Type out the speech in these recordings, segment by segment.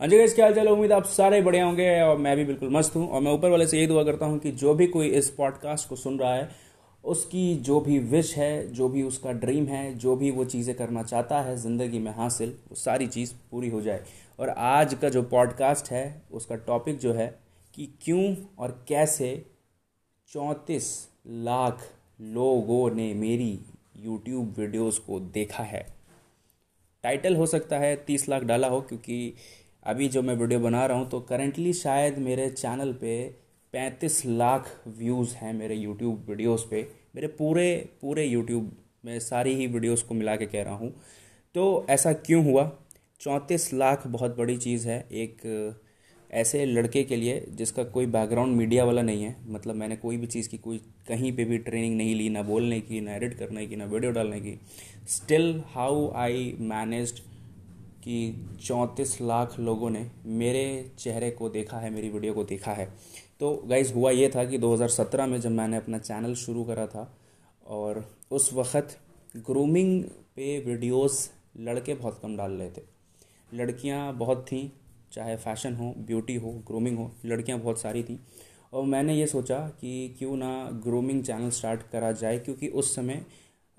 हाँ जी क्या हाल उम्मीद आप सारे बढ़िया होंगे और मैं भी बिल्कुल मस्त हूँ। और मैं ऊपर वाले से यही दुआ करता हूँ कि जो भी कोई इस पॉडकास्ट को सुन रहा है, उसकी जो भी विश है, जो भी उसका ड्रीम है, जो भी वो चीज़ें करना चाहता है, ज़िंदगी में हासिल, वो सारी चीज़ पूरी हो जाए। और आज का जो पॉडकास्ट है, उसका टॉपिक जो है कि क्यों और कैसे चौंतीस लाख लोगों ने मेरी यूट्यूब वीडियोस को देखा है। टाइटल हो सकता है तीस लाख डाला हो, क्योंकि अभी जो मैं वीडियो बना रहा हूँ तो करेंटली शायद मेरे चैनल पे पैंतीस लाख व्यूज़ हैं मेरे यूट्यूब वीडियोस पे। मेरे पूरे पूरे यूट्यूब में सारी ही वीडियोस को मिला के कह रहा हूँ। तो ऐसा क्यों हुआ? चौंतीस लाख बहुत बड़ी चीज़ है एक ऐसे लड़के के लिए जिसका कोई बैकग्राउंड मीडिया वाला नहीं है। मतलब मैंने कोई भी चीज़ की, कोई कहीं पे भी ट्रेनिंग नहीं ली, ना बोलने की, ना एडिट करने की, ना वीडियो डालने की। स्टिल हाउ आई मैनेज्ड कि चौंतीस लाख लोगों ने मेरे चेहरे को देखा है, मेरी वीडियो को देखा है। तो गाइज़ हुआ ये था कि 2017 में जब मैंने अपना चैनल शुरू करा था और उस वक्त ग्रूमिंग पे वीडियोस लड़के बहुत कम डाल रहे थे। लड़कियाँ बहुत थीं, चाहे फ़ैशन हो ब्यूटी हो ग्रूमिंग हो, लड़कियाँ बहुत सारी थीं। और मैंने ये सोचा कि क्यों ना ग्रूमिंग चैनल स्टार्ट करा जाए, क्योंकि उस समय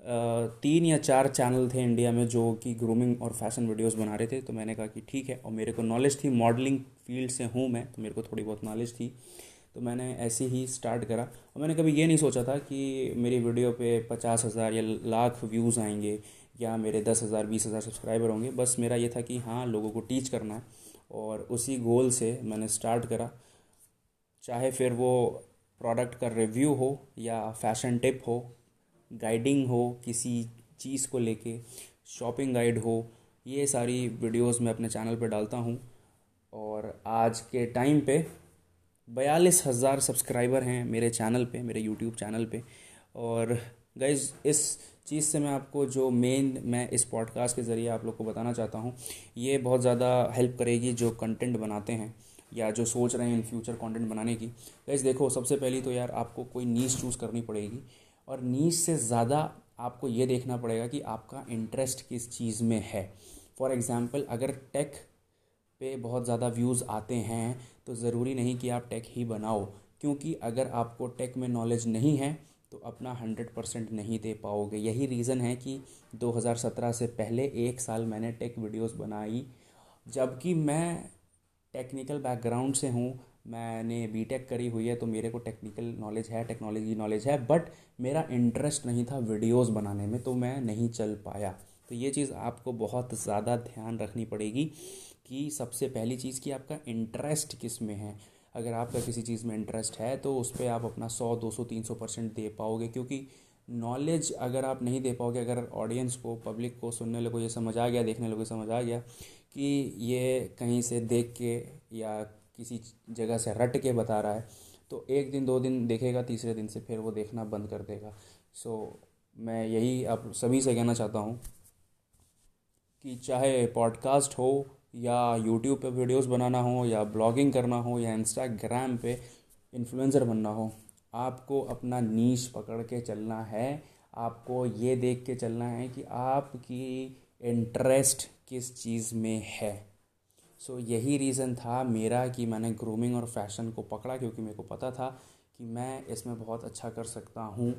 तीन या चार चैनल थे इंडिया में जो कि ग्रूमिंग और फ़ैशन वीडियोस बना रहे थे तो मैंने कहा कि ठीक है, और मेरे को नॉलेज थी मॉडलिंग फ़ील्ड से हूँ मैं तो मेरे को थोड़ी बहुत नॉलेज थी तो मैंने ऐसे ही स्टार्ट करा। और मैंने कभी ये नहीं सोचा था कि मेरी वीडियो पे पचास हज़ार या लाख व्यूज़ आएँगे, या मेरे दस हज़ार, बीस हज़ार सब्सक्राइबर होंगे। बस मेरा ये था कि हाँ लोगों को टीच करना है, और उसी गोल से मैंने स्टार्ट करा। चाहे फिर वो प्रोडक्ट का रिव्यू हो या फ़ैशन टिप हो गाइडिंग हो किसी चीज़ को लेके शॉपिंग गाइड हो, ये सारी वीडियोस मैं अपने चैनल पे डालता हूँ। और आज के टाइम पे बयालीस हज़ार सब्सक्राइबर हैं मेरे चैनल पे, मेरे यूट्यूब चैनल पे। और गाइज़ इस चीज़ से मैं आपको जो मेन मैं इस पॉडकास्ट के ज़रिए आप लोग को बताना चाहता हूँ, ये बहुत ज़्यादा हेल्प करेगी जो कंटेंट बनाते हैं या जो सोच रहे हैं इन फ्यूचर कंटेंट बनाने की। गाइज़ देखो, सबसे पहली तो यार आपको कोई नीच चूज़ करनी पड़ेगी। और नीच से ज़्यादा आपको ये देखना पड़ेगा कि आपका इंटरेस्ट किस चीज़ में है। फॉर एग्ज़ाम्पल अगर टेक पे बहुत ज़्यादा व्यूज़ आते हैं तो ज़रूरी नहीं कि आप टेक ही बनाओ, क्योंकि अगर आपको टेक में नॉलेज नहीं है तो अपना हंड्रेड परसेंट नहीं दे पाओगे। यही रीज़न है कि 2017 से पहले एक साल मैंने टेक वीडियोस बनाई, जबकि मैं टेक्निकल बैकग्राउंड से हूँ मैंने बीटेक करी हुई है तो मेरे को टेक्निकल नॉलेज है टेक्नोलॉजी नॉलेज है बट मेरा इंटरेस्ट नहीं था वीडियोस बनाने में तो मैं नहीं चल पाया। तो ये चीज़ आपको बहुत ज़्यादा ध्यान रखनी पड़ेगी कि सबसे पहली चीज़ कि आपका इंटरेस्ट किसमें है। अगर आपका किसी चीज़ में इंटरेस्ट है तो उस पर आप अपना सौ, दो सौ, तीन सौ परसेंट दे पाओगे, क्योंकि नॉलेज अगर आप नहीं दे पाओगे, अगर ऑडियंस को पब्लिक को सुनने लोगों ये समझ आ गया, देखने लोगों को समझ आ गया कि ये कहीं से देख के या किसी जगह से रट के बता रहा है तो एक दिन दो दिन देखेगा तीसरे दिन से फिर वो देखना बंद कर देगा। सो so, मैं यही आप सभी से कहना चाहता हूँ कि चाहे पॉडकास्ट हो या यूट्यूब पे वीडियोस बनाना हो या ब्लॉगिंग करना हो या इंस्टाग्राम पे इन्फ्लुएंसर बनना हो आपको अपना नीच पकड़ के चलना है। आपको ये देख के चलना है कि आपकी इंटरेस्ट किस चीज़ में है। सो so, यही रीज़न था मेरा कि मैंने ग्रूमिंग और फ़ैशन को पकड़ा क्योंकि मेरे को पता था कि मैं इसमें बहुत अच्छा कर सकता हूँ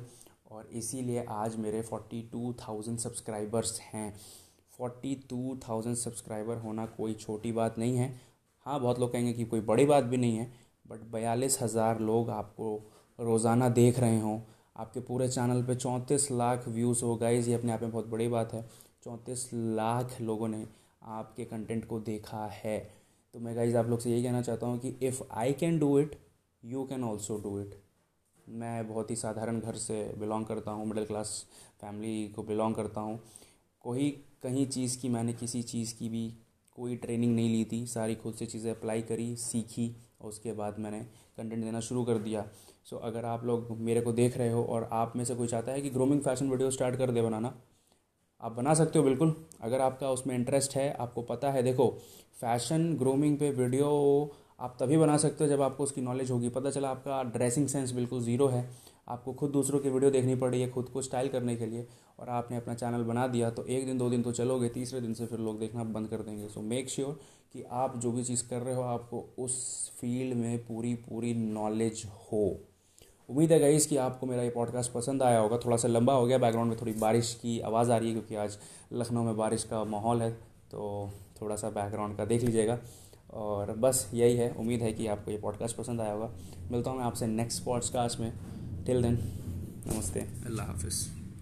और इसीलिए आज मेरे फोर्टी टू थाउज़ेंड सब्सक्राइबर्स हैं। फोर्टी टू थाउज़ेंड सब्सक्राइबर होना कोई छोटी बात नहीं है। हाँ बहुत लोग कहेंगे कि कोई बड़ी बात भी नहीं है बट बयालीस हज़ार लोग आपको रोज़ाना देख रहे हों। आपके पूरे चैनल पे चौंतीस लाख व्यूज़ हो गाइज़ ये अपने आप में बहुत बड़ी बात है। चौंतीस लाख लोगों ने आपके कंटेंट को देखा है। तो मैं गाइज़ आप लोग से यही कहना चाहता हूँ कि if I can do it you can also do it मैं बहुत ही साधारण घर से बिलोंग करता हूँ मिडिल क्लास फैमिली को बिलोंग करता हूँ। कोई कहीं चीज़ की मैंने किसी चीज़ की भी कोई ट्रेनिंग नहीं ली थी। सारी खुद से चीज़ें अप्लाई करी सीखी और उसके बाद मैंने कंटेंट देना शुरू कर दिया। सो so, अगर आप लोग मेरे को देख रहे हो और आप में से कोई चाहता है कि ग्रोमिंग फ़ैशन वीडियो स्टार्ट कर दे बनाना आप बना सकते हो, बिल्कुल। अगर आपका उसमें इंटरेस्ट है, आपको पता है, देखो फ़ैशन ग्रूमिंग पे वीडियो आप तभी बना सकते हो जब आपको उसकी नॉलेज होगी। पता चला आपका ड्रेसिंग सेंस बिल्कुल ज़ीरो है। आपको खुद दूसरों की वीडियो देखनी पड़ी है, खुद को स्टाइल करने के लिए, और आपने अपना चैनल बना दिया तो एक दिन, दो दिन तो चलोगे, तीसरे दिन से फिर लोग देखना बंद कर देंगे। सो मेक श्योर कि आप जो भी चीज़ कर रहे हो, आपको उस फ़ील्ड में पूरी पूरी नॉलेज हो। उम्मीद है गई कि आपको मेरा ये पॉडकास्ट पसंद आया होगा। थोड़ा सा लंबा हो गया बैकग्राउंड में थोड़ी बारिश की आवाज़ आ रही है क्योंकि आज लखनऊ में बारिश का माहौल है तो थोड़ा सा बैकग्राउंड का देख लीजिएगा। और बस यही है, उम्मीद है कि आपको ये पॉडकास्ट पसंद आया होगा। मिलता हूँ मैं आपसे नेक्स्ट पॉडकास्ट में। टिल देन नमस्ते। अल्लाह हाफिज़।